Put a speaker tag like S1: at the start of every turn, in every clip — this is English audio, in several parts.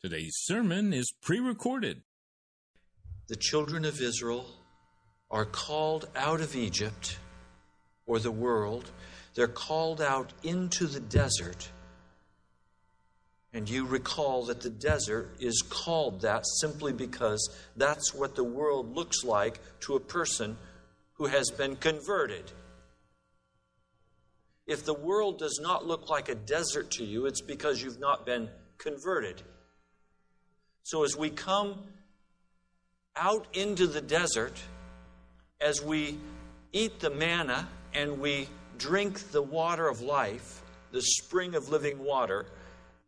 S1: Today's sermon is pre recorded.
S2: The children of Israel are called out of Egypt or the world. They're called out into the desert. And you recall that the desert is called that simply because that's what the world looks like to a person who has been converted. If the world does not look like a desert to you, it's because you've not been converted. So as we come out into the desert, as we eat the manna and we drink the water of life, the spring of living water,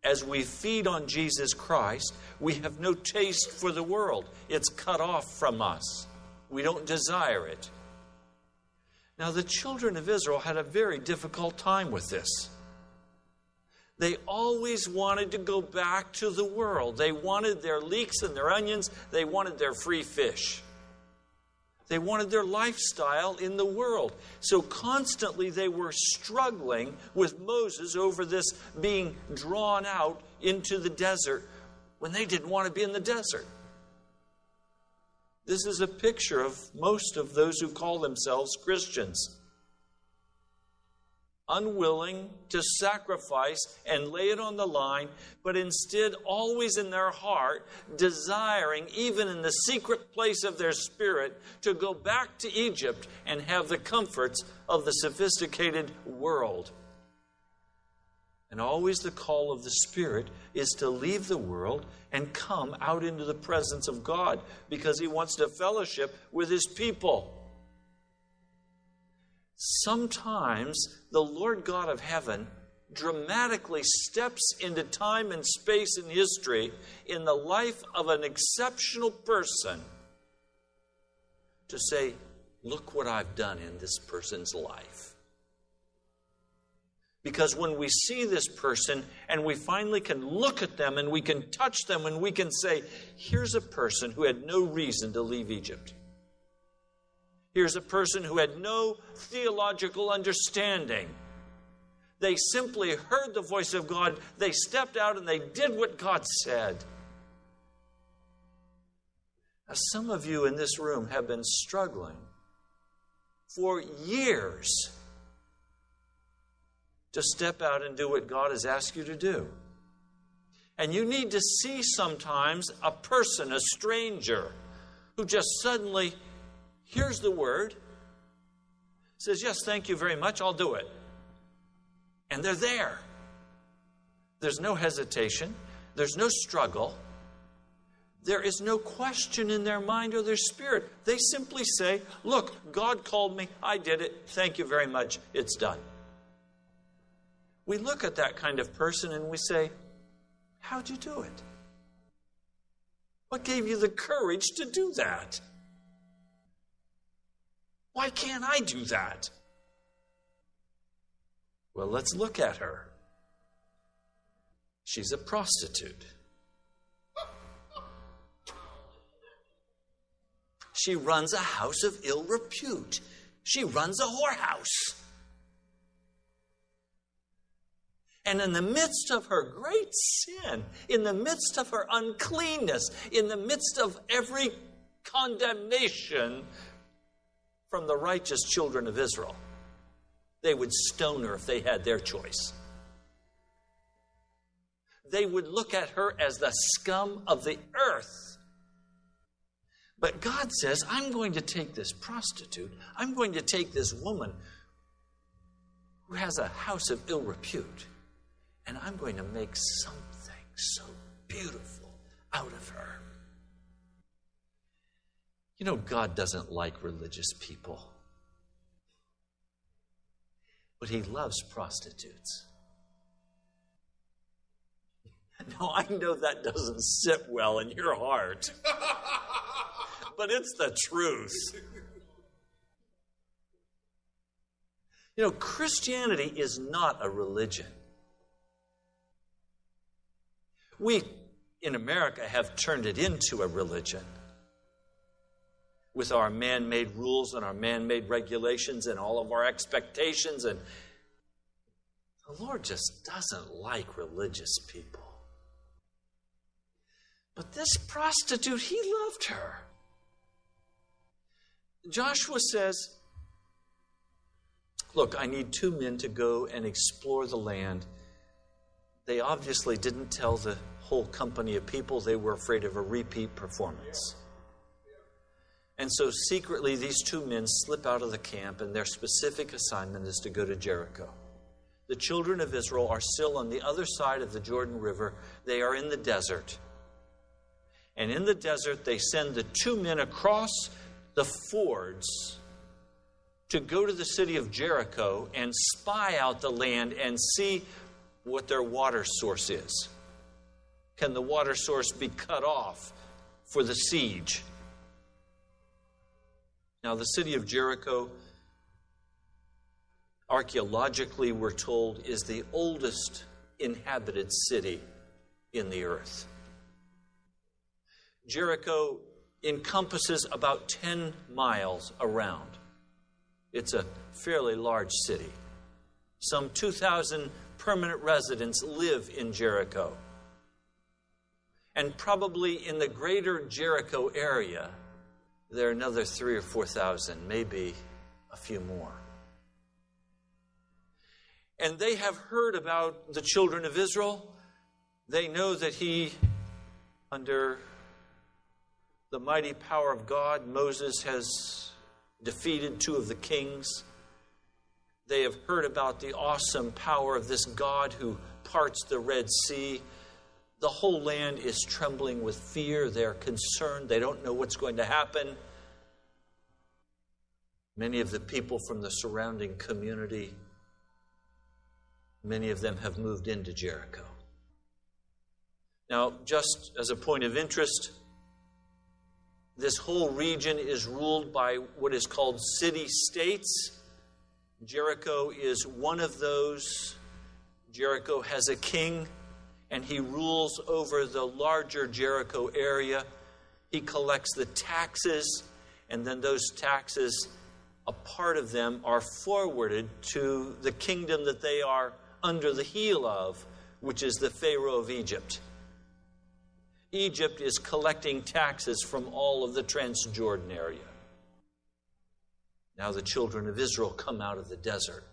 S2: as we feed on Jesus Christ, we have no taste for the world. It's cut off from us. We don't desire it. Now, the children of Israel had a very difficult time with this. They always wanted to go back to the world. They wanted their leeks and their onions, they wanted their free fish. They wanted their lifestyle in the world. So constantly they were struggling with Moses over this being drawn out into the desert when they didn't want to be in the desert. This is a picture of most of those who call themselves Christians unwilling to sacrifice and lay it on the line, but instead always in their heart desiring, even in the secret place of their spirit, to go back to Egypt and have the comforts of the sophisticated world. And always the call of the Spirit is to leave the world and come out into the presence of God because He wants to fellowship with His people sometimes the Lord God of heaven dramatically steps into time and space and history in the life of an exceptional person to say, Look what I've done in this person's life. Because when we see this person and we finally can look at them and we can touch them and we can say, Here's a person who had no reason to leave Egypt. Here's a person who had no theological understanding. They simply heard the voice of God, they stepped out and they did what God said. Now, some of you in this room have been struggling for years to step out and do what God has asked you to do. And you need to see sometimes a person, a stranger, who just suddenly hears the word, says, Yes, thank you very much, I'll do it. And they're there. There's no hesitation, there's no struggle, there is no question in their mind or their spirit. They simply say, Look, God called me, I did it, thank you very much, it's done. We look at that kind of person and we say, How'd you do it? What gave you the courage to do that? Why can't I do that? Well, let's look at her. She's a prostitute. She runs a house of ill repute. She runs a whorehouse. And in the midst of her great sin, in the midst of her uncleanness, in the midst of every condemnation from the righteous children of Israel. They would stone her if they had their choice. They would look at her as the scum of the earth. But God says, I'm going to take this prostitute, I'm going to take this woman who has a house of ill repute, and I'm going to make something so beautiful out of her. You know, God doesn't like religious people, but He loves prostitutes. Now, I know that doesn't sit well in your heart, but it's the truth. You know, Christianity is not a religion. We in America have turned it into a religion with our man made rules and our man made regulations and all of our expectations. And the Lord just doesn't like religious people. But this prostitute, he loved her. Joshua says, Look, I need two men to go and explore the land. They obviously didn't tell the whole company of people, they were afraid of a repeat performance. And so secretly, these two men slip out of the camp, and their specific assignment is to go to Jericho. The children of Israel are still on the other side of the Jordan River, they are in the desert. And in the desert, they send the two men across the fords to go to the city of Jericho and spy out the land and see what their water source is. Can the water source be cut off for the siege? Now, the city of Jericho, archaeologically, we're told, is the oldest inhabited city in the earth. Jericho encompasses about 10 miles around. It's a fairly large city. Some 2,000 permanent residents live in Jericho. And probably in the greater Jericho area, there are another three or four thousand, maybe a few more. And they have heard about the children of Israel. They know that he, under the mighty power of God, Moses has defeated two of the kings. They have heard about the awesome power of this God who parts the Red Sea. The whole land is trembling with fear. They're concerned. They don't know what's going to happen. Many of the people from the surrounding community, many of them have moved into Jericho. Now, just as a point of interest, this whole region is ruled by what is called city states. Jericho is one of those. Jericho has a king and he rules over the larger Jericho area. He collects the taxes, and then those taxes, a part of them, are forwarded to the kingdom that they are under the heel of, which is the Pharaoh of Egypt. Egypt is collecting taxes from all of the Transjordan area. Now the children of Israel come out of the desert.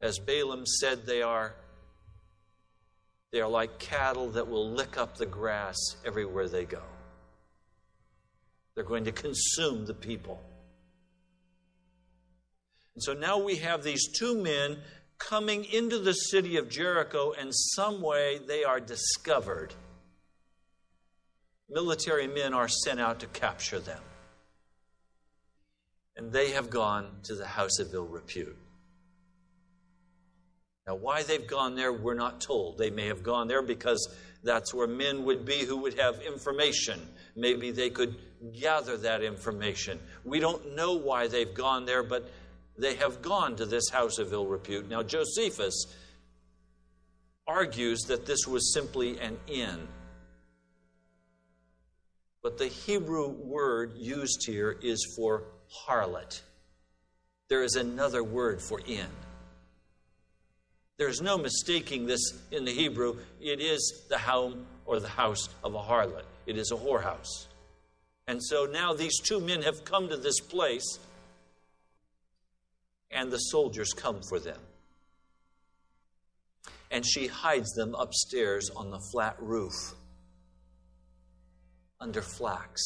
S2: As Balaam said, they are they are like cattle that will lick up the grass everywhere they go. They're going to consume the people. And so now we have these two men coming into the city of Jericho, and some way they are discovered. Military men are sent out to capture them. And they have gone to the house of ill repute. Now, why they've gone there, we're not told. They may have gone there because that's where men would be who would have information. Maybe they could gather that information. We don't know why they've gone there, but they have gone to this house of ill repute. Now, Josephus argues that this was simply an inn. But the Hebrew word used here is for harlot. There is another word for inn. There's no mistaking this in the Hebrew. It is the home or the house of a harlot, it is a whorehouse. And so now these two men have come to this place, and the soldiers come for them. And she hides them upstairs on the flat roof under flax.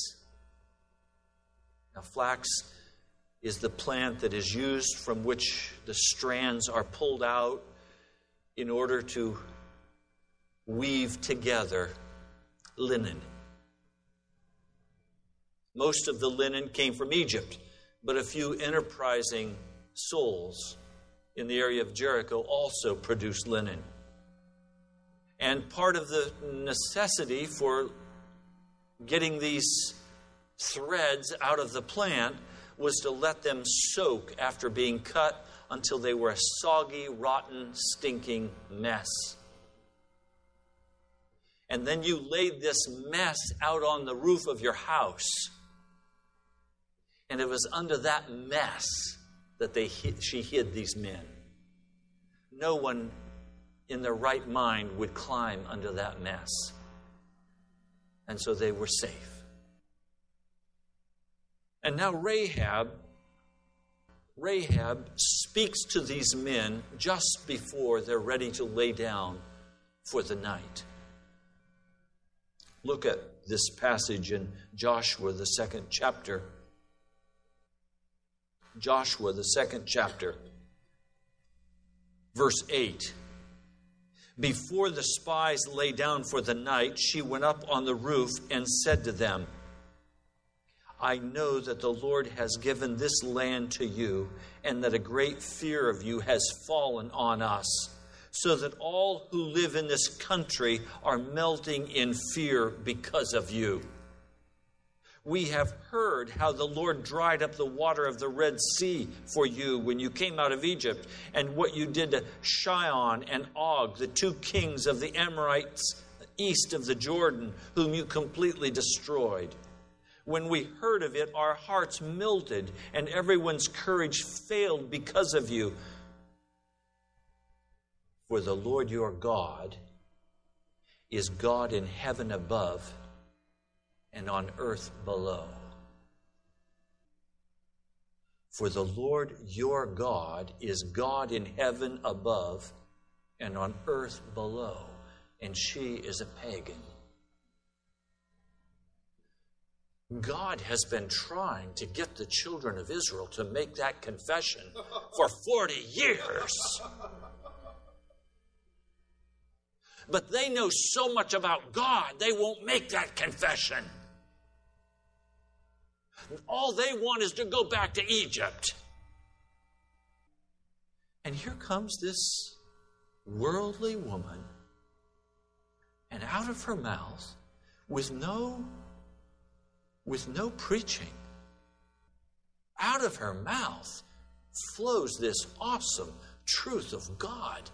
S2: Now, flax is the plant that is used from which the strands are pulled out in order to weave together linen. Most of the linen came from Egypt, but a few enterprising souls in the area of Jericho also produced linen. And part of the necessity for getting these threads out of the plant was to let them soak after being cut until they were a soggy, rotten, stinking mess. And then you laid this mess out on the roof of your house. And it was under that mess that they, she hid these men. No one in their right mind would climb under that mess. And so they were safe. And now Rahab Rahab speaks to these men just before they're ready to lay down for the night. Look at this passage in Joshua, the second chapter. Joshua, the second chapter, verse 8. Before the spies lay down for the night, she went up on the roof and said to them, I know that the Lord has given this land to you, and that a great fear of you has fallen on us, so that all who live in this country are melting in fear because of you. We have heard how the Lord dried up the water of the Red Sea for you when you came out of Egypt, and what you did to Sihon and Og, the two kings of the Amorites east of the Jordan, whom you completely destroyed. When we heard of it, our hearts melted, and everyone's courage failed because of you. For the Lord your God is God in heaven above and on earth below. For the Lord your God is God in heaven above and on earth below, and she is a pagan. God has been trying to get the children of Israel to make that confession for 40 years. But they know so much about God, they won't make that confession. All they want is to go back to Egypt. And here comes this worldly woman, and out of her mouth, with no with no preaching. Out of her mouth flows this awesome truth of God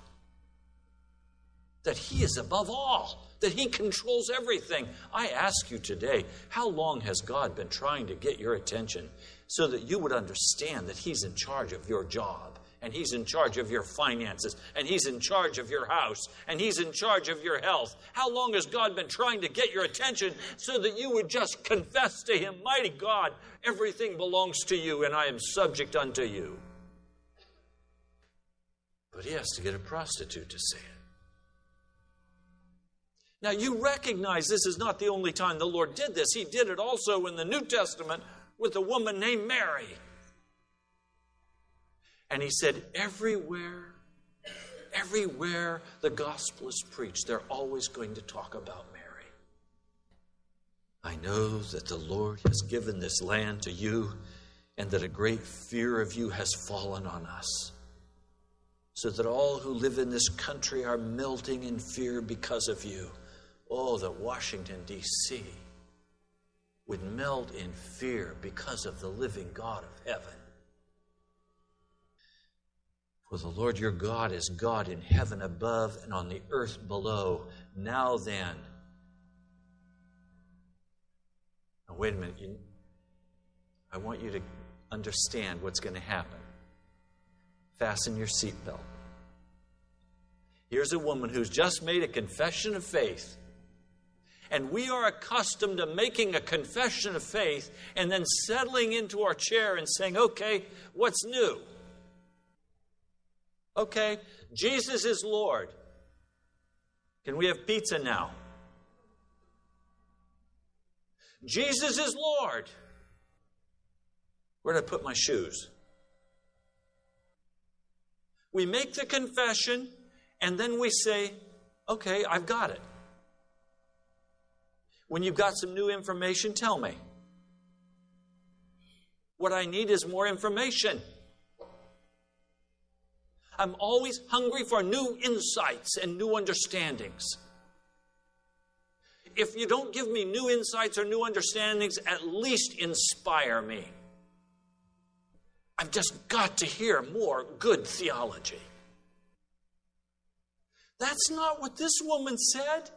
S2: that He is above all, that He controls everything. I ask you today, how long has God been trying to get your attention so that you would understand that He's in charge of your job? And He's in charge of your finances, and He's in charge of your house, and He's in charge of your health. How long has God been trying to get your attention so that you would just confess to Him, Mighty God, everything belongs to you, and I am subject unto you? But He has to get a prostitute to say it. Now, you recognize this is not the only time the Lord did this. He did it also in the New Testament with a woman named Mary. And he said, everywhere, everywhere the gospel is preached, they're always going to talk about Mary. I know that the Lord has given this land to you and that a great fear of you has fallen on us, so that all who live in this country are melting in fear because of you. Oh, that Washington, D.C. would melt in fear because of the living God of heaven. For the Lord your God is God in heaven above and on the earth below. Now then. Now, wait a minute. You, I want you to understand what's going to happen. Fasten your seatbelt. Here's a woman who's just made a confession of faith. And we are accustomed to making a confession of faith and then settling into our chair and saying, okay, what's new? Okay, Jesus is Lord. Can we have pizza now? Jesus is Lord. Where did I put my shoes? We make the confession and then we say, okay, I've got it. When you've got some new information, tell me. What I need is more information. I'm always hungry for new insights and new understandings. If you don't give me new insights or new understandings, at least inspire me. I've just got to hear more good theology. That's not what this woman said.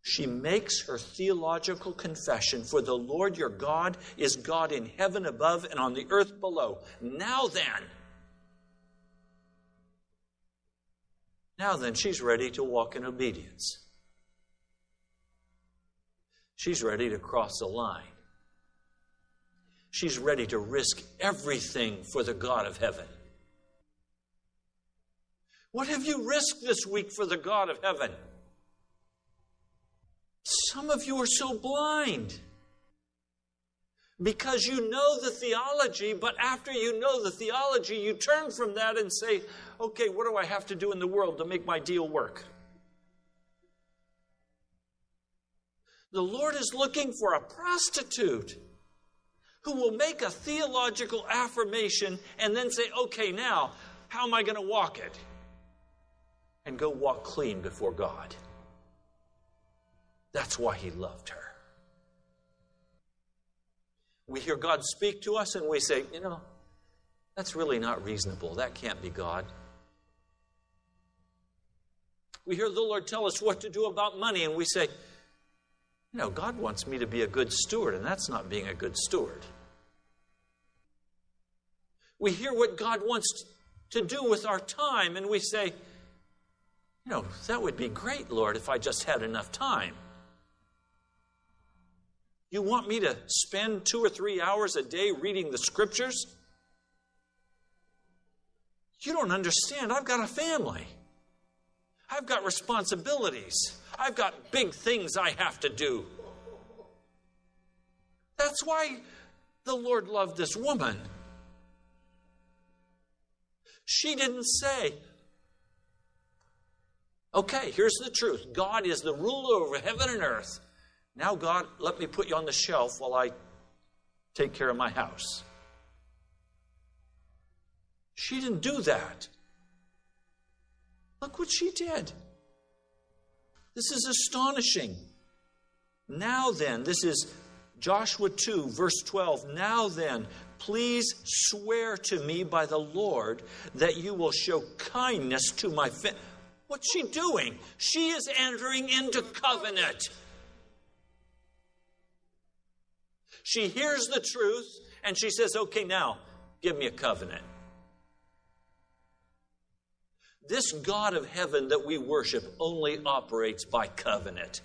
S2: She makes her theological confession For the Lord your God is God in heaven above and on the earth below. Now then, now then, she's ready to walk in obedience. She's ready to cross the line. She's ready to risk everything for the God of heaven. What have you risked this week for the God of heaven? Some of you are so blind because you know the theology, but after you know the theology, you turn from that and say, okay, what do I have to do in the world to make my deal work? The Lord is looking for a prostitute who will make a theological affirmation and then say, okay, now, how am I going to walk it? And go walk clean before God. That's why he loved her. We hear God speak to us and we say, you know, that's really not reasonable. That can't be God. We hear the Lord tell us what to do about money and we say, you know, God wants me to be a good steward, and that's not being a good steward. We hear what God wants to do with our time, and we say, you know, that would be great, Lord, if I just had enough time. You want me to spend two or three hours a day reading the scriptures? You don't understand. I've got a family. I've got responsibilities. I've got big things I have to do. That's why the Lord loved this woman. She didn't say, okay, here's the truth God is the ruler over heaven and earth. Now, God, let me put you on the shelf while I take care of my house. She didn't do that. Look what she did. This is astonishing. Now then, this is Joshua 2, verse 12. Now then, please swear to me by the Lord that you will show kindness to my family. What's she doing? She is entering into covenant. She hears the truth and she says, Okay, now give me a covenant. This God of heaven that we worship only operates by covenant.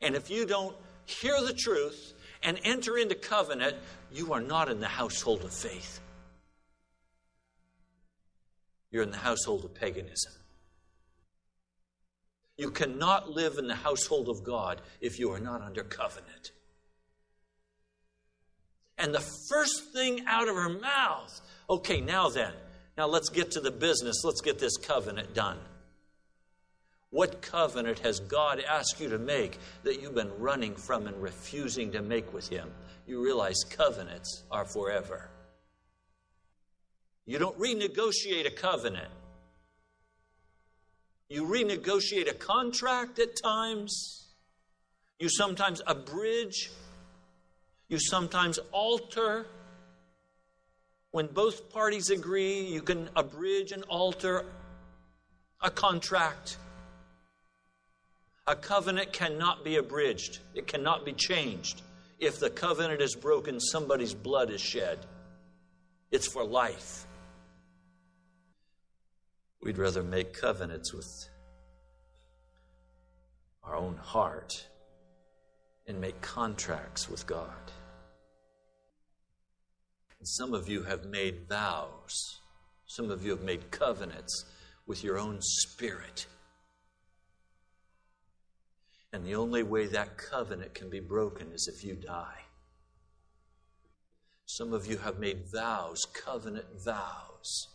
S2: And if you don't hear the truth and enter into covenant, you are not in the household of faith. You're in the household of paganism. You cannot live in the household of God if you are not under covenant. And the first thing out of her mouth, okay, now then, now let's get to the business. Let's get this covenant done. What covenant has God asked you to make that you've been running from and refusing to make with Him? You realize covenants are forever. You don't renegotiate a covenant. You renegotiate a contract at times. You sometimes abridge you sometimes alter. When both parties agree, you can abridge and alter a contract. A covenant cannot be abridged, it cannot be changed. If the covenant is broken, somebody's blood is shed. It's for life. We'd rather make covenants with our own heart and make contracts with God. And some of you have made vows Some of you have made covenants with your own spirit. And the only way that covenant can be broken is if you die. Some of you have made vows, covenant vows.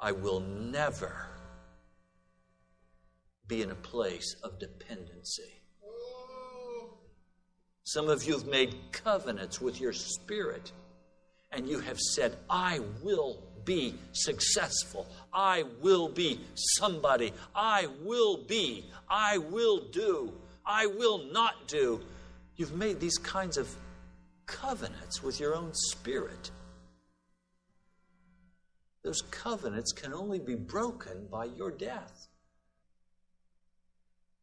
S2: I will never be in a place of dependency. Some of you have made covenants with your spirit, and you have said, I will be successful. I will be somebody. I will be. I will do. I will not do. You've made these kinds of covenants with your own spirit. Those covenants can only be broken by your death.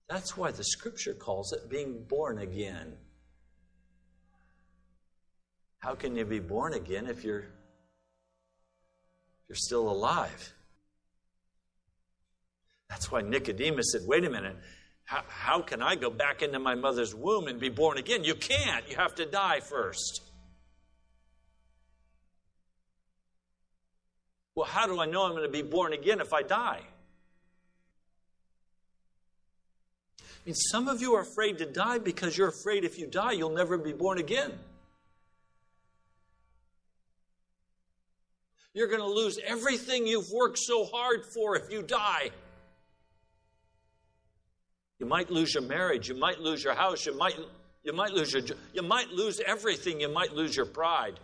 S2: That's why the scripture calls it being born again. How can you be born again if you're you're still alive. That's why Nicodemus said, Wait a minute, how, how can I go back into my mother's womb and be born again? You can't. You have to die first. Well, how do I know I'm going to be born again if I die? I mean, some of you are afraid to die because you're afraid if you die, you'll never be born again. You're going to lose everything you've worked so hard for if you die. You might lose your marriage, you might lose your house, you might you might lose your you might lose everything, you might lose your pride.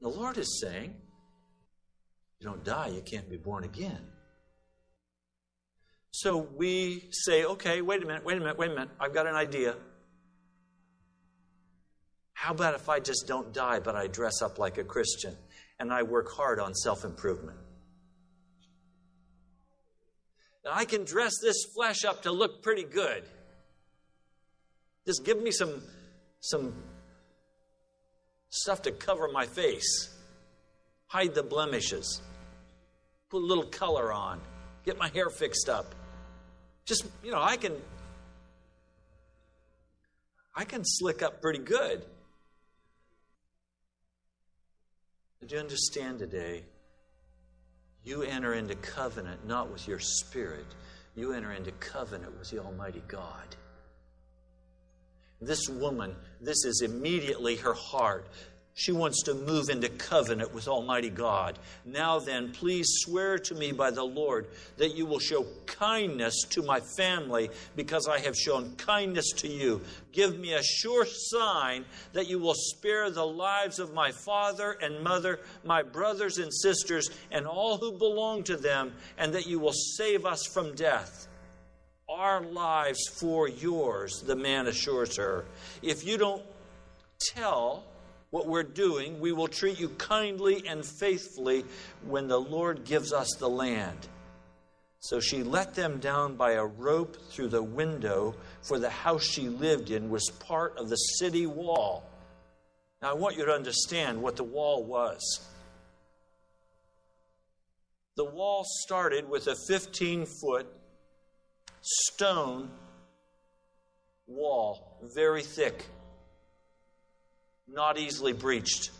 S2: The Lord is saying, you don't die, you can't be born again. So we say, okay, wait a minute, wait a minute, wait a minute. I've got an idea. How about if I just don't die, but I dress up like a Christian and I work hard on self improvement? Now, I can dress this flesh up to look pretty good. Just give me some, some stuff to cover my face, hide the blemishes, put a little color on, get my hair fixed up. Just, you know, I can I can slick up pretty good. Do you understand today? You enter into covenant not with your spirit, you enter into covenant with the Almighty God. This woman, this is immediately her heart. She wants to move into covenant with Almighty God. Now then, please swear to me by the Lord that you will show kindness to my family because I have shown kindness to you. Give me a sure sign that you will spare the lives of my father and mother, my brothers and sisters, and all who belong to them, and that you will save us from death our lives for yours, the man assures her. If you don't tell what we're doing, we will treat you kindly and faithfully when the Lord gives us the land. So she let them down by a rope through the window, for the house she lived in was part of the city wall. Now, I want you to understand what the wall was. The wall started with a 15 foot stone wall, very thick not easily breached.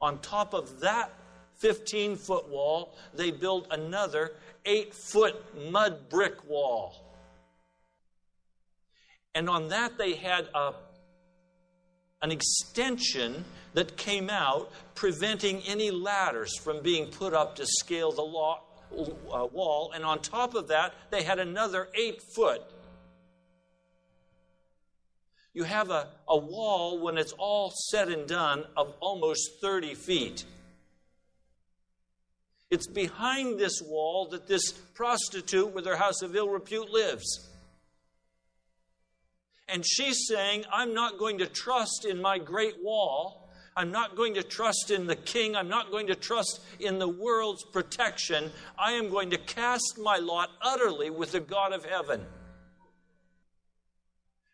S2: On top of that 15 foot wall, they built another 8 foot mud brick wall. And on that, they had a, an extension that came out, preventing any ladders from being put up to scale the law, uh, wall. And on top of that, they had another 8 foot you have a, a wall when it's all said and done of almost 30 feet. It's behind this wall that this prostitute with her house of ill repute lives. And she's saying, I'm not going to trust in my great wall. I'm not going to trust in the king. I'm not going to trust in the world's protection. I am going to cast my lot utterly with the God of heaven.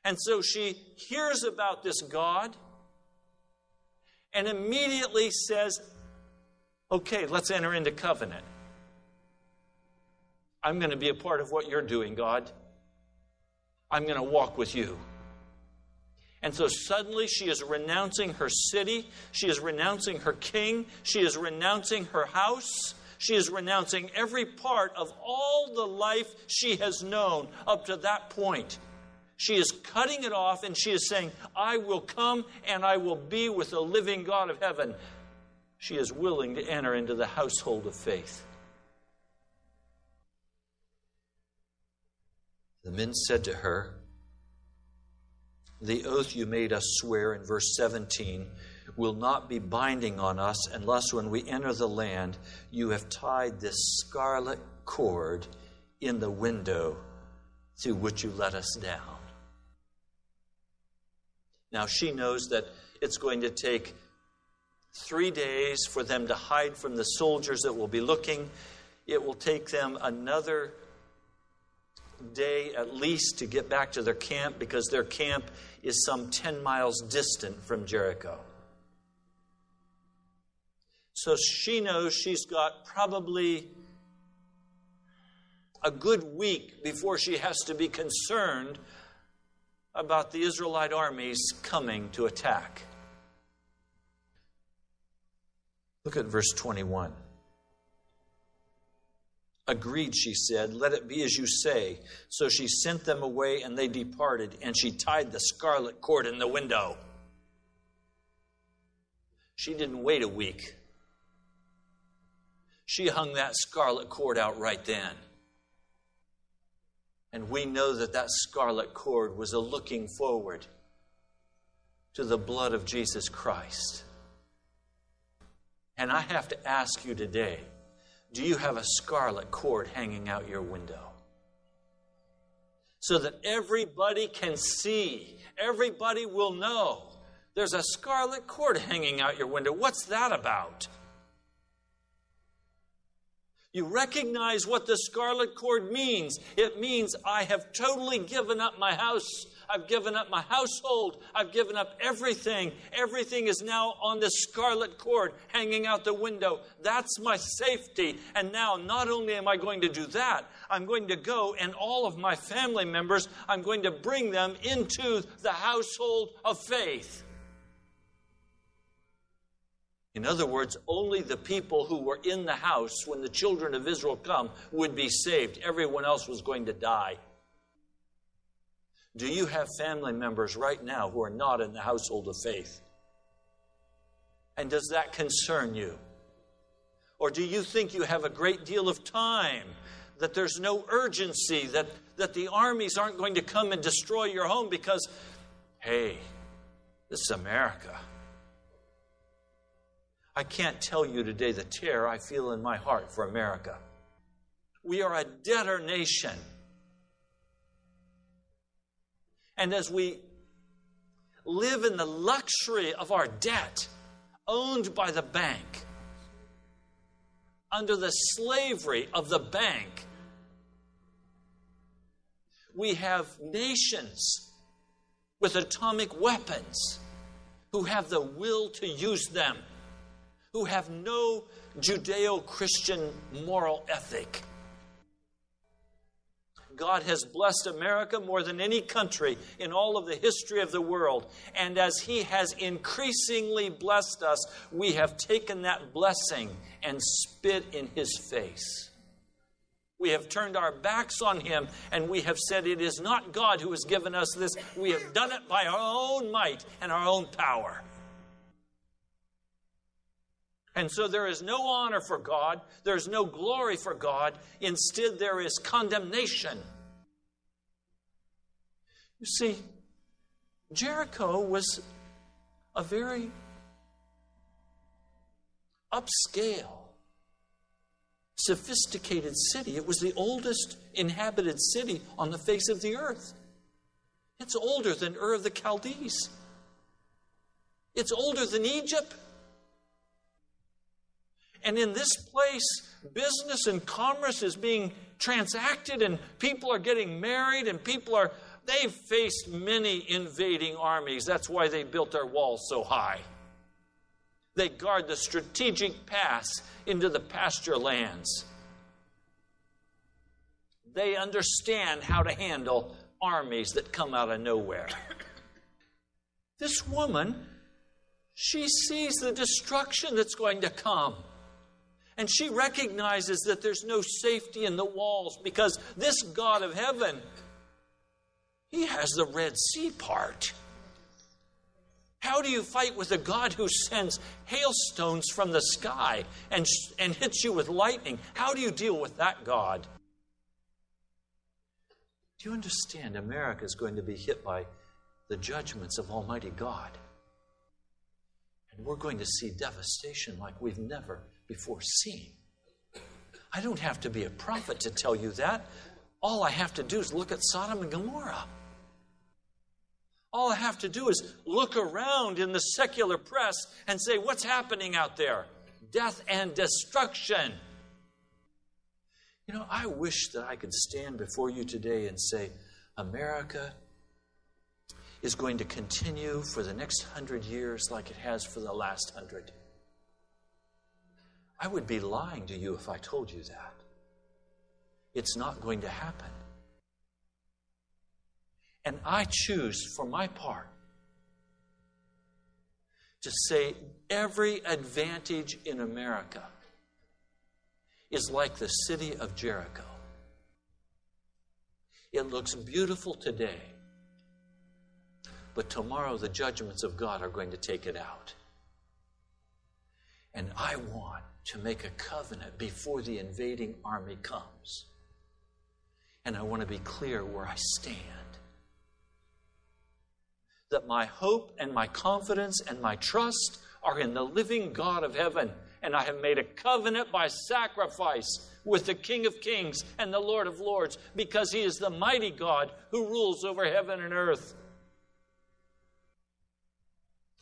S2: And so she hears about this God and immediately says, Okay, let's enter into covenant. I'm going to be a part of what you're doing, God. I'm going to walk with you. And so suddenly she is renouncing her city, she is renouncing her king, she is renouncing her house, she is renouncing every part of all the life she has known up to that point. She is cutting it off and she is saying, I will come and I will be with the living God of heaven. She is willing to enter into the household of faith. The men said to her, The oath you made us swear in verse 17 will not be binding on us unless when we enter the land you have tied this scarlet cord in the window through which you let us down. Now she knows that it's going to take three days for them to hide from the soldiers that will be looking. It will take them another day at least to get back to their camp because their camp is some 10 miles distant from Jericho. So she knows she's got probably a good week before she has to be concerned about the Israelite armies coming to attack. Look at verse 21. Agreed, she said, let it be as you say. So she sent them away, and they departed, and she tied the scarlet cord in the window. She didn't wait a week. She hung that scarlet cord out right then. And we know that that scarlet cord was a looking forward to the blood of Jesus Christ. And I have to ask you today do you have a scarlet cord hanging out your window? So that everybody can see, everybody will know there's a scarlet cord hanging out your window. What's that about? You recognize what the scarlet cord means. It means I have totally given up my house. I've given up my household. I've given up everything. Everything is now on this scarlet cord hanging out the window. That's my safety. And now, not only am I going to do that, I'm going to go and all of my family members, I'm going to bring them into the household of faith. In other words, only the people who were in the house when the children of Israel come would be saved. Everyone else was going to die. Do you have family members right now who are not in the household of faith? And does that concern you? Or do you think you have a great deal of time, that there's no urgency, that, that the armies aren't going to come and destroy your home because, hey, this is America. I can't tell you today the terror I feel in my heart for America. We are a debtor nation. And as we live in the luxury of our debt, owned by the bank, under the slavery of the bank, we have nations with atomic weapons who have the will to use them who have no Judeo Christian moral ethic. God has blessed America more than any country in all of the history of the world. And as He has increasingly blessed us, we have taken that blessing and spit in His face. We have turned our backs on Him and we have said, It is not God who has given us this. We have done it by our own might and our own power. And so there is no honor for God, there's no glory for God. Instead, there is condemnation. You see, Jericho was a very upscale, sophisticated city. It was the oldest inhabited city on the face of the earth. It's older than Ur of the Chaldees. It's older than Egypt. And in this place, business and commerce is being transacted, and people are getting married, and people are, they've faced many invading armies. That's why they built their walls so high. They guard the strategic pass into the pasture lands. They understand how to handle armies that come out of nowhere. This woman, she sees the destruction that's going to come. And she recognizes that there's no safety in the walls because this God of heaven, he has the Red Sea part. How do you fight with a God who sends hailstones from the sky and, and hits you with lightning? How do you deal with that God? Do you understand? America is going to be hit by the judgments of Almighty God. And we're going to see devastation like we've never before seen. I don't have to be a prophet to tell you that. All I have to do is look at Sodom and Gomorrah. All I have to do is look around in the secular press and say, what's happening out there? Death and destruction. You know, I wish that I could stand before you today and say, America is going to continue for the next hundred years like it has for the last hundred. I would be lying to you if I told you that. It's not going to happen. And I choose, for my part, to say every advantage in America is like the city of Jericho. It looks beautiful today, but tomorrow the judgments of God are going to take it out. And I want to make a covenant before the invading army comes. And I want to be clear where I stand that my hope and my confidence and my trust are in the living God of heaven. And I have made a covenant by sacrifice with the King of Kings and the Lord of Lords because he is the mighty God who rules over heaven and earth.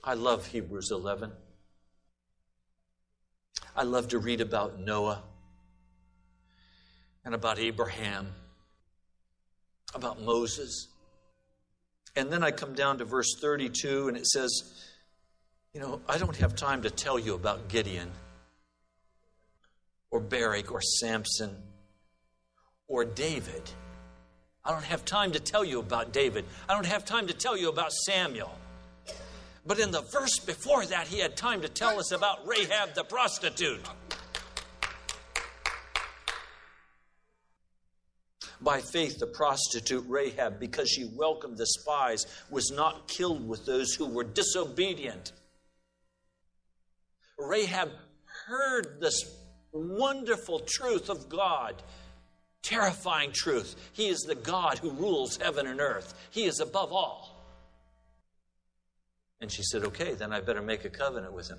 S2: I love Hebrews 11. I love to read about Noah and about Abraham, about Moses. And then I come down to verse 32, and it says, You know, I don't have time to tell you about Gideon or Barak or Samson or David. I don't have time to tell you about David. I don't have time to tell you about Samuel. But in the verse before that, he had time to tell us about Rahab the prostitute. By faith, the prostitute Rahab, because she welcomed the spies, was not killed with those who were disobedient. Rahab heard this wonderful truth of God, terrifying truth. He is the God who rules heaven and earth, He is above all. And she said, Okay, then I better make a covenant with him.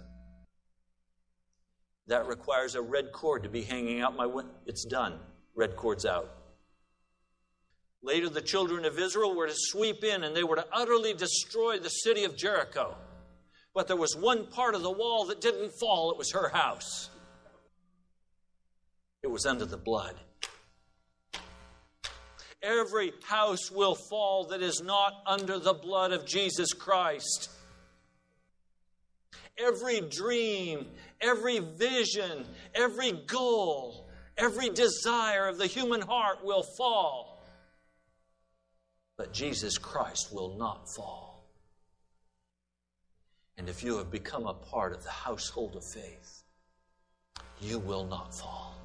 S2: That requires a red cord to be hanging out my window. It's done. Red cord's out. Later, the children of Israel were to sweep in and they were to utterly destroy the city of Jericho. But there was one part of the wall that didn't fall, it was her house. It was under the blood. Every house will fall that is not under the blood of Jesus Christ. Every dream, every vision, every goal, every desire of the human heart will fall but Jesus Christ will not fall. And if you have become a part of the household of faith, you will not fall.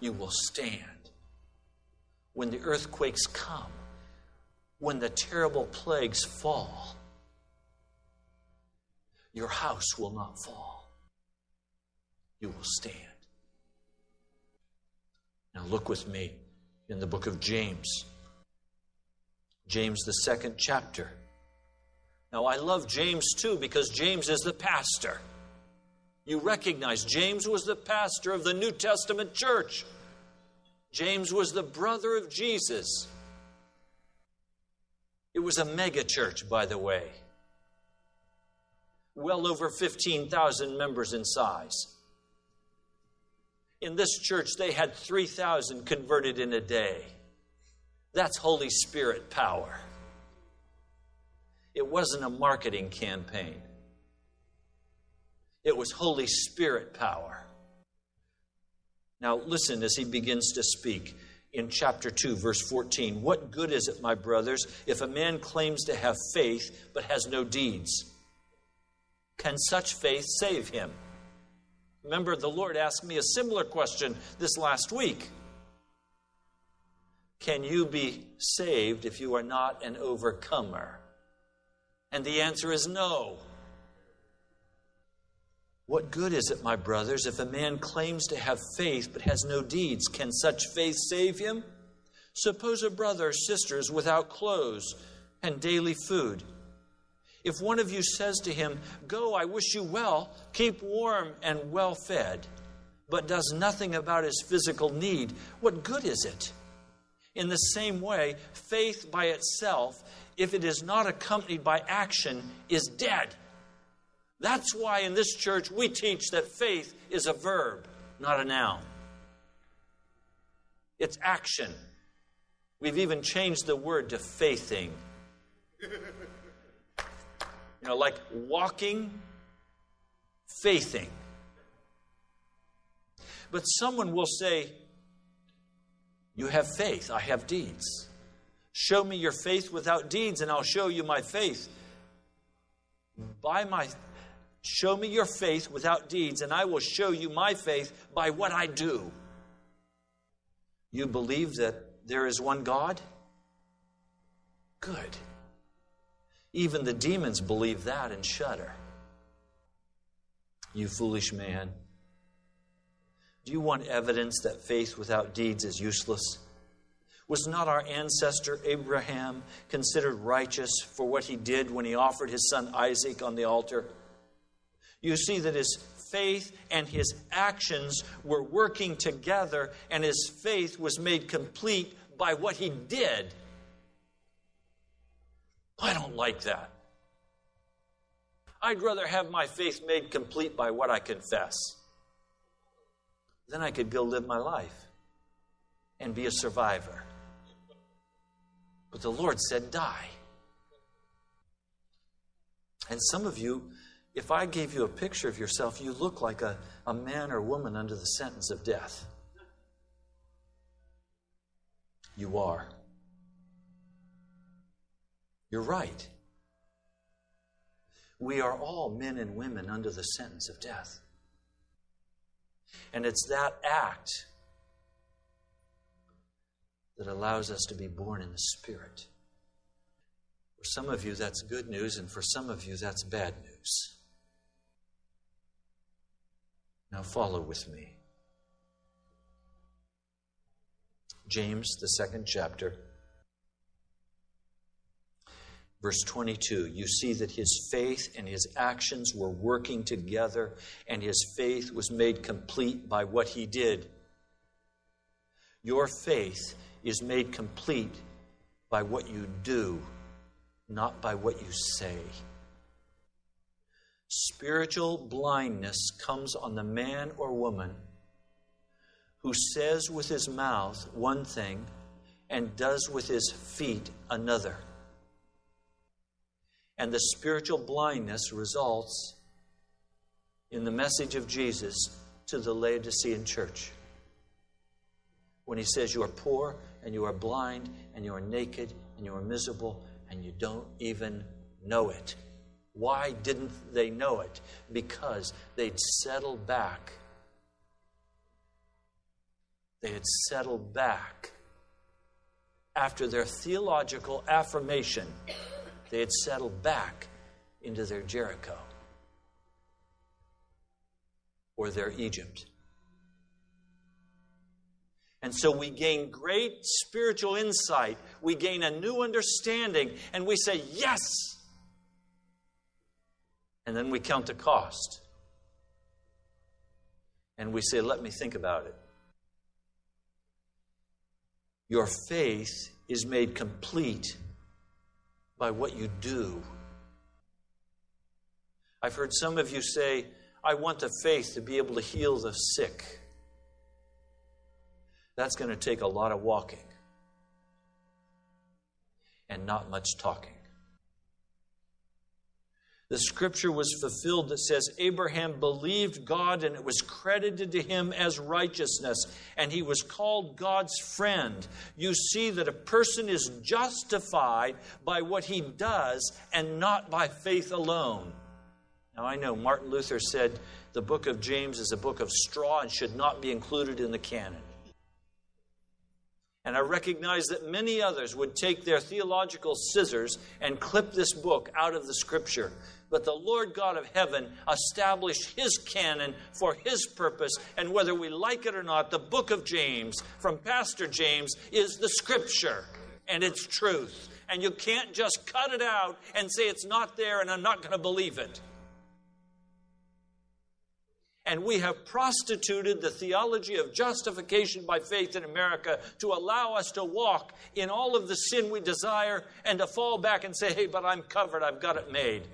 S2: You will stand. When the earthquakes come, when the terrible plagues fall, your house will not fall. You will stand. Now, look with me in the book of James. James, the second chapter. Now, I love James too because James is the pastor. You recognize James was the pastor of the New Testament church. James was the brother of Jesus. It was a mega church, by the way. Well over 15,000 members in size. In this church, they had 3,000 converted in a day. That's Holy Spirit power. It wasn't a marketing campaign, it was Holy Spirit power. Now, listen as he begins to speak. in chapter 2, verse 14. What good is it, my brothers, if a man claims to have faith but has no deeds? Can such faith save him? Remember, the Lord asked me a similar question this last week. Can you be saved if you are not an overcomer? And the answer is no. What good is it, my brothers, if a man claims to have faith but has no deeds? Can such faith save him? Suppose a brother or sister is without clothes and daily food. If one of you says to him, Go, I wish you well, keep warm and well fed, but does nothing about his physical need, what good is it? In the same way, faith by itself, if it is not accompanied by action, is dead. That's why in this church we teach that faith is a verb, not a noun. It's action. We've even changed the word to faithing. You know, like walking, faithing. But someone will say, You have faith, I have deeds. Show me your faith without deeds, and I'll show you my faith. By my Show me your faith without deeds, and I will show you my faith by what I do. You believe that there is one God? Good. Even the demons believe that and shudder. You foolish man. Do you want evidence that faith without deeds is useless? Was not our ancestor Abraham considered righteous for what he did when he offered his son Isaac on the altar? you see that his faith and his actions were working together, and his faith was made complete by what he did. I don't like that. I'd rather have my faith made complete by what I confess. Then I could go live my life and be a survivor. But the Lord said, die. And some of you if I gave you a picture of yourself, you look like a, a man or woman under the sentence of death. You are. You're right. We are all men and women under the sentence of death. And it's that act that allows us to be born in the Spirit. For some of you, that's good news, and for some of you, that's bad news. Now follow with me. James, the second chapter, verse 22. You see that his faith and his actions were working together, and his faith was made complete by what he did. Your faith is made complete by what you do, not by what you say. Spiritual blindness comes on the man or woman who says with his mouth one thing and does with his feet another. And the spiritual blindness results in the message of Jesus to the Laodicean church. When he says, You are poor and you are blind and you are naked and you are miserable and you don't even know it. Why didn't they know it? Because they'd settled back. They had settled back. After their theological affirmation, they had settled back into their Jericho or their Egypt. And so we gain great spiritual insight. We gain a new understanding, and we say, Yes, and then we count the cost. And we say, let me think about it. Your faith is made complete by what you do. I've heard some of you say, I want the faith to be able to heal the sick. That's going to take a lot of walking and not much talking. The scripture was fulfilled that says Abraham believed God and it was credited to him as righteousness, and he was called God's friend. You see that a person is justified by what he does and not by faith alone. Now, I know Martin Luther said the book of James is a book of straw and should not be included in the canon. And I recognize that many others would take their theological scissors and clip this book out of the scripture but the Lord God of heaven established his canon for his purpose. And whether we like it or not, the book of James from Pastor James is the scripture and it's truth. And you can't just cut it out and say it's not there and I'm not going to believe it. And we have prostituted the theology of justification by faith in America to allow us to walk in all of the sin we desire and to fall back and say, hey, but I'm covered, I've got it made.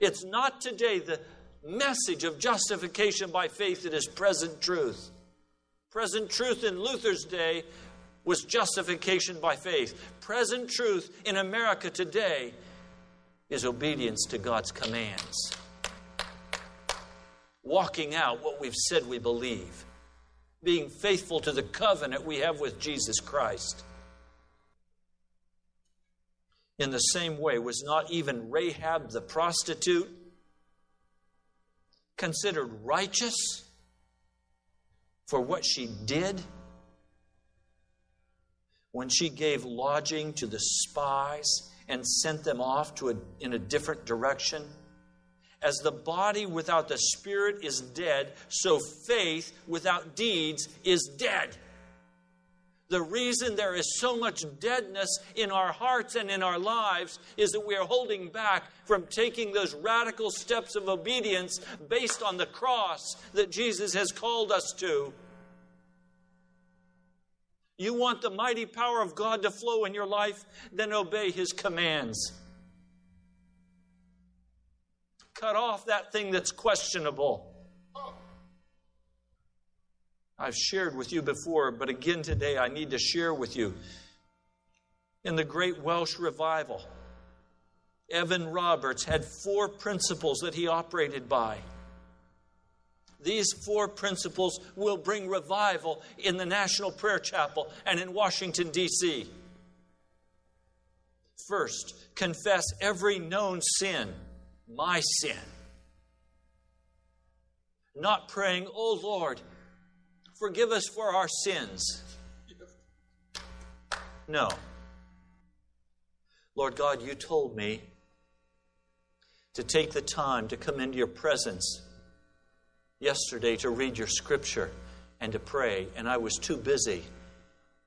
S2: It's not today the message of justification by faith that is present truth. Present truth in Luther's day was justification by faith. Present truth in America today is obedience to God's commands. Walking out what we've said we believe. Being faithful to the covenant we have with Jesus Christ in the same way, was not even Rahab the prostitute considered righteous for what she did? When she gave lodging to the spies and sent them off to a, in a different direction? As the body without the spirit is dead, so faith without deeds is dead. The reason there is so much deadness in our hearts and in our lives is that we are holding back from taking those radical steps of obedience based on the cross that Jesus has called us to. You want the mighty power of God to flow in your life? Then obey His commands. Cut off that thing that's questionable. I've shared with you before, but again today I need to share with you. In the Great Welsh Revival, Evan Roberts had four principles that he operated by. These four principles will bring revival in the National Prayer Chapel and in Washington, D.C. First, confess every known sin, my sin. Not praying, oh Lord, forgive us for our sins. No. Lord God, you told me to take the time to come into your presence yesterday to read your scripture and to pray, and I was too busy.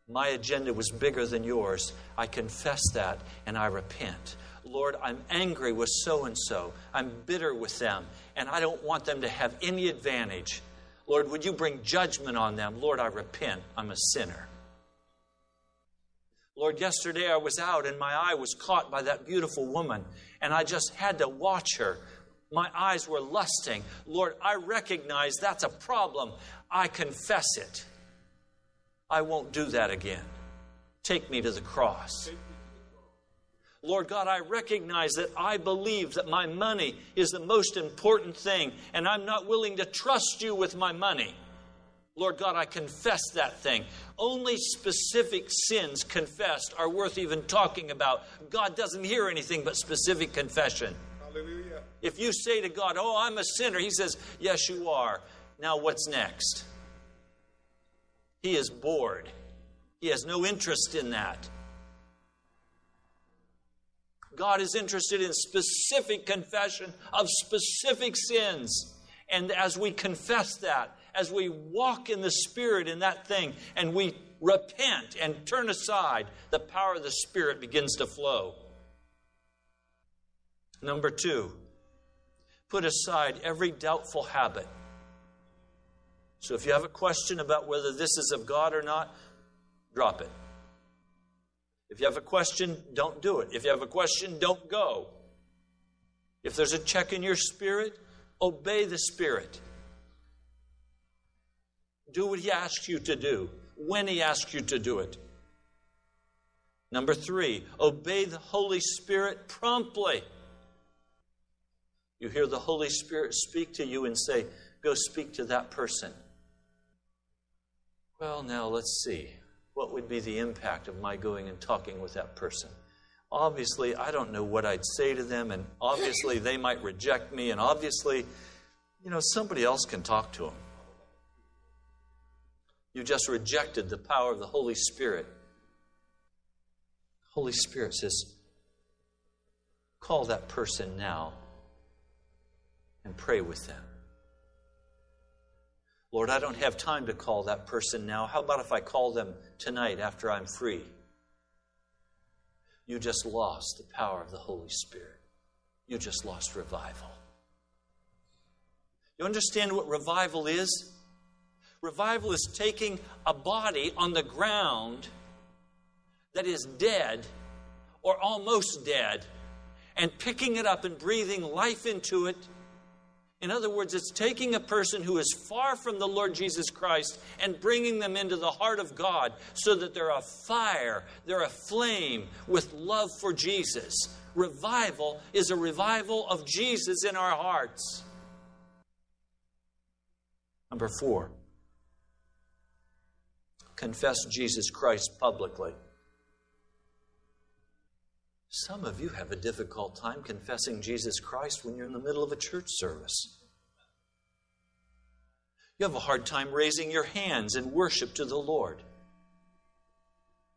S2: My agenda was bigger than yours. I confess that and I repent. Lord, I'm angry with so and so. I'm bitter with them, and I don't want them to have any advantage. Lord, would you bring judgment on them? Lord, I repent. I'm a sinner. Lord, yesterday I was out and my eye was caught by that beautiful woman, and I just had to watch her. My eyes were lusting. Lord, I recognize that's a problem. I confess it. I won't do that again. Take me to the cross. Lord God, I recognize that I believe that my money is the most important thing, and I'm not willing to trust you with my money. Lord God, I confess that thing. Only specific sins confessed are worth even talking about. God doesn't hear anything but specific confession. Hallelujah. If you say to God, Oh, I'm a sinner, He says, Yes, you are. Now, what's next? He is bored. He has no interest in that. God is interested in specific confession of specific sins. And as we confess that, as we walk in the Spirit in that thing, and we repent and turn aside, the power of the Spirit begins to flow. Number two, put aside every doubtful habit. So if you have a question about whether this is of God or not, drop it. If you have a question, don't do it. If you have a question, don't go. If there's a check in your spirit, obey the Spirit. Do what He asks you to do when He asks you to do it. Number three, obey the Holy Spirit promptly. You hear the Holy Spirit speak to you and say, Go speak to that person. Well, now let's see. What would be the impact of my going and talking with that person? Obviously, I don't know what I'd say to them, and obviously, they might reject me, and obviously, you know, somebody else can talk to them. You just rejected the power of the Holy Spirit. Holy Spirit says, call that person now and pray with them. Lord, I don't have time to call that person now. How about if I call them tonight after I'm free? You just lost the power of the Holy Spirit. You just lost revival. You understand what revival is? Revival is taking a body on the ground that is dead or almost dead and picking it up and breathing life into it. In other words, it's taking a person who is far from the Lord Jesus Christ and bringing them into the heart of God so that they're a fire, they're a flame with love for Jesus. Revival is a revival of Jesus in our hearts. Number four, confess Jesus Christ publicly. Some of you have a difficult time confessing Jesus Christ when you're in the middle of a church service. You have a hard time raising your hands in worship to the Lord.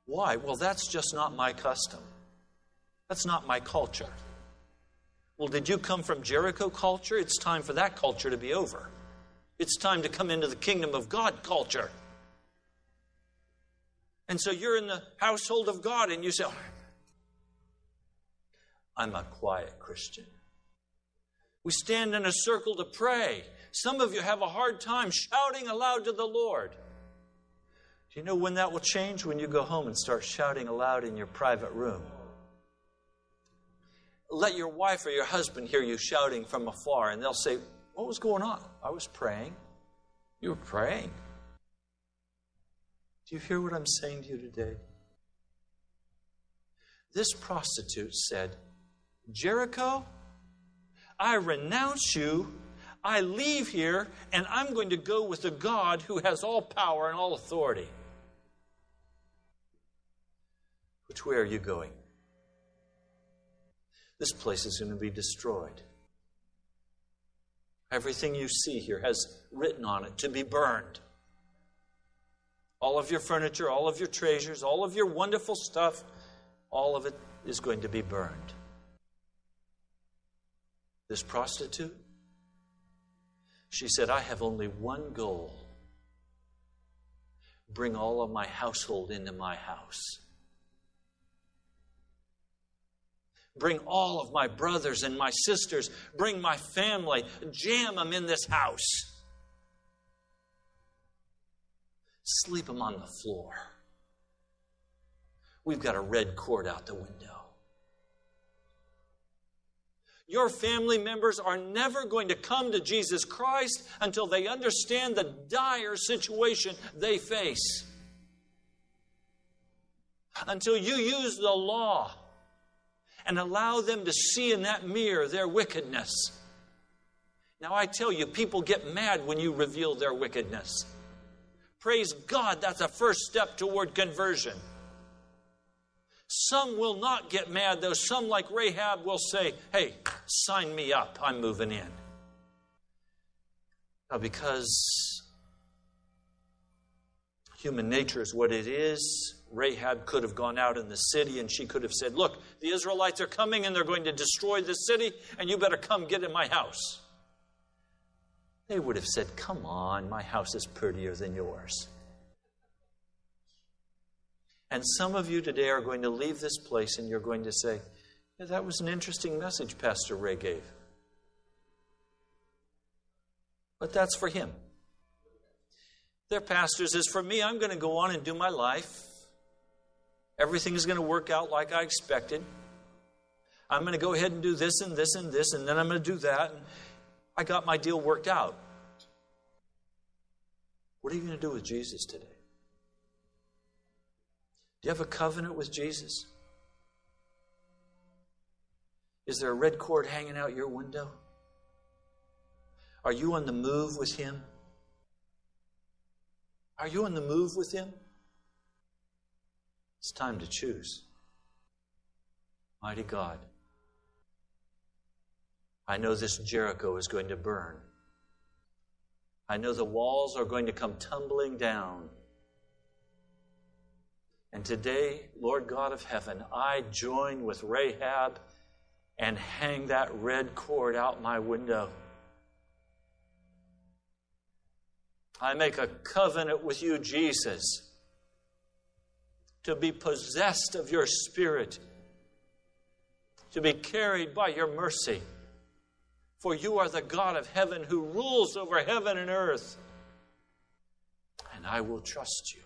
S2: Why? Well, that's just not my custom. That's not my culture. Well, did you come from Jericho culture? It's time for that culture to be over. It's time to come into the kingdom of God culture. And so you're in the household of God and you say, I'm a quiet Christian. We stand in a circle to pray. Some of you have a hard time shouting aloud to the Lord. Do you know when that will change? When you go home and start shouting aloud in your private room. Let your wife or your husband hear you shouting from afar, and they'll say, What was going on? I was praying. You were praying. Do you hear what I'm saying to you today? This prostitute said, Jericho, I renounce you. I leave here, and I'm going to go with the God who has all power and all authority. Which way are you going? This place is going to be destroyed. Everything you see here has written on it to be burned. All of your furniture, all of your treasures, all of your wonderful stuff, all of it is going to be burned. This prostitute, she said, I have only one goal bring all of my household into my house. Bring all of my brothers and my sisters, bring my family, jam them in this house. Sleep them on the floor. We've got a red cord out the window. Your family members are never going to come to Jesus Christ until they understand the dire situation they face. Until you use the law and allow them to see in that mirror their wickedness. Now, I tell you, people get mad when you reveal their wickedness. Praise God, that's a first step toward conversion. Some will not get mad, though. Some, like Rahab, will say, Hey, sign me up. I'm moving in. Now, because human nature is what it is, Rahab could have gone out in the city and she could have said, Look, the Israelites are coming and they're going to destroy the city, and you better come get in my house. They would have said, Come on, my house is prettier than yours. And some of you today are going to leave this place and you're going to say, yeah, That was an interesting message Pastor Ray gave. But that's for him. Their pastors is for me, I'm going to go on and do my life. Everything is going to work out like I expected. I'm going to go ahead and do this and this and this, and then I'm going to do that. And I got my deal worked out. What are you going to do with Jesus today? Do you have a covenant with Jesus? Is there a red cord hanging out your window? Are you on the move with Him? Are you on the move with Him? It's time to choose. Mighty God, I know this Jericho is going to burn. I know the walls are going to come tumbling down. And today, Lord God of heaven, I join with Rahab and hang that red cord out my window. I make a covenant with you, Jesus, to be possessed of your Spirit, to be carried by your mercy. For you are the God of heaven who rules over heaven and earth. And I will trust you.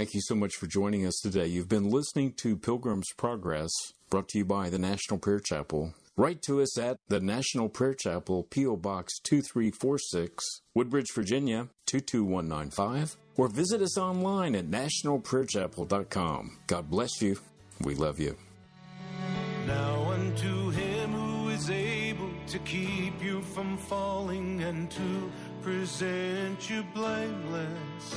S1: Thank you so much for joining us today. You've been listening to Pilgrim's Progress, brought to you by the National Prayer Chapel. Write to us at the National Prayer Chapel, P.O. Box 2346, Woodbridge, Virginia 22195, or visit us online at nationalprayerchapel.com. God bless you. We love you.
S3: Now unto him who is able to keep you from falling and to present you blameless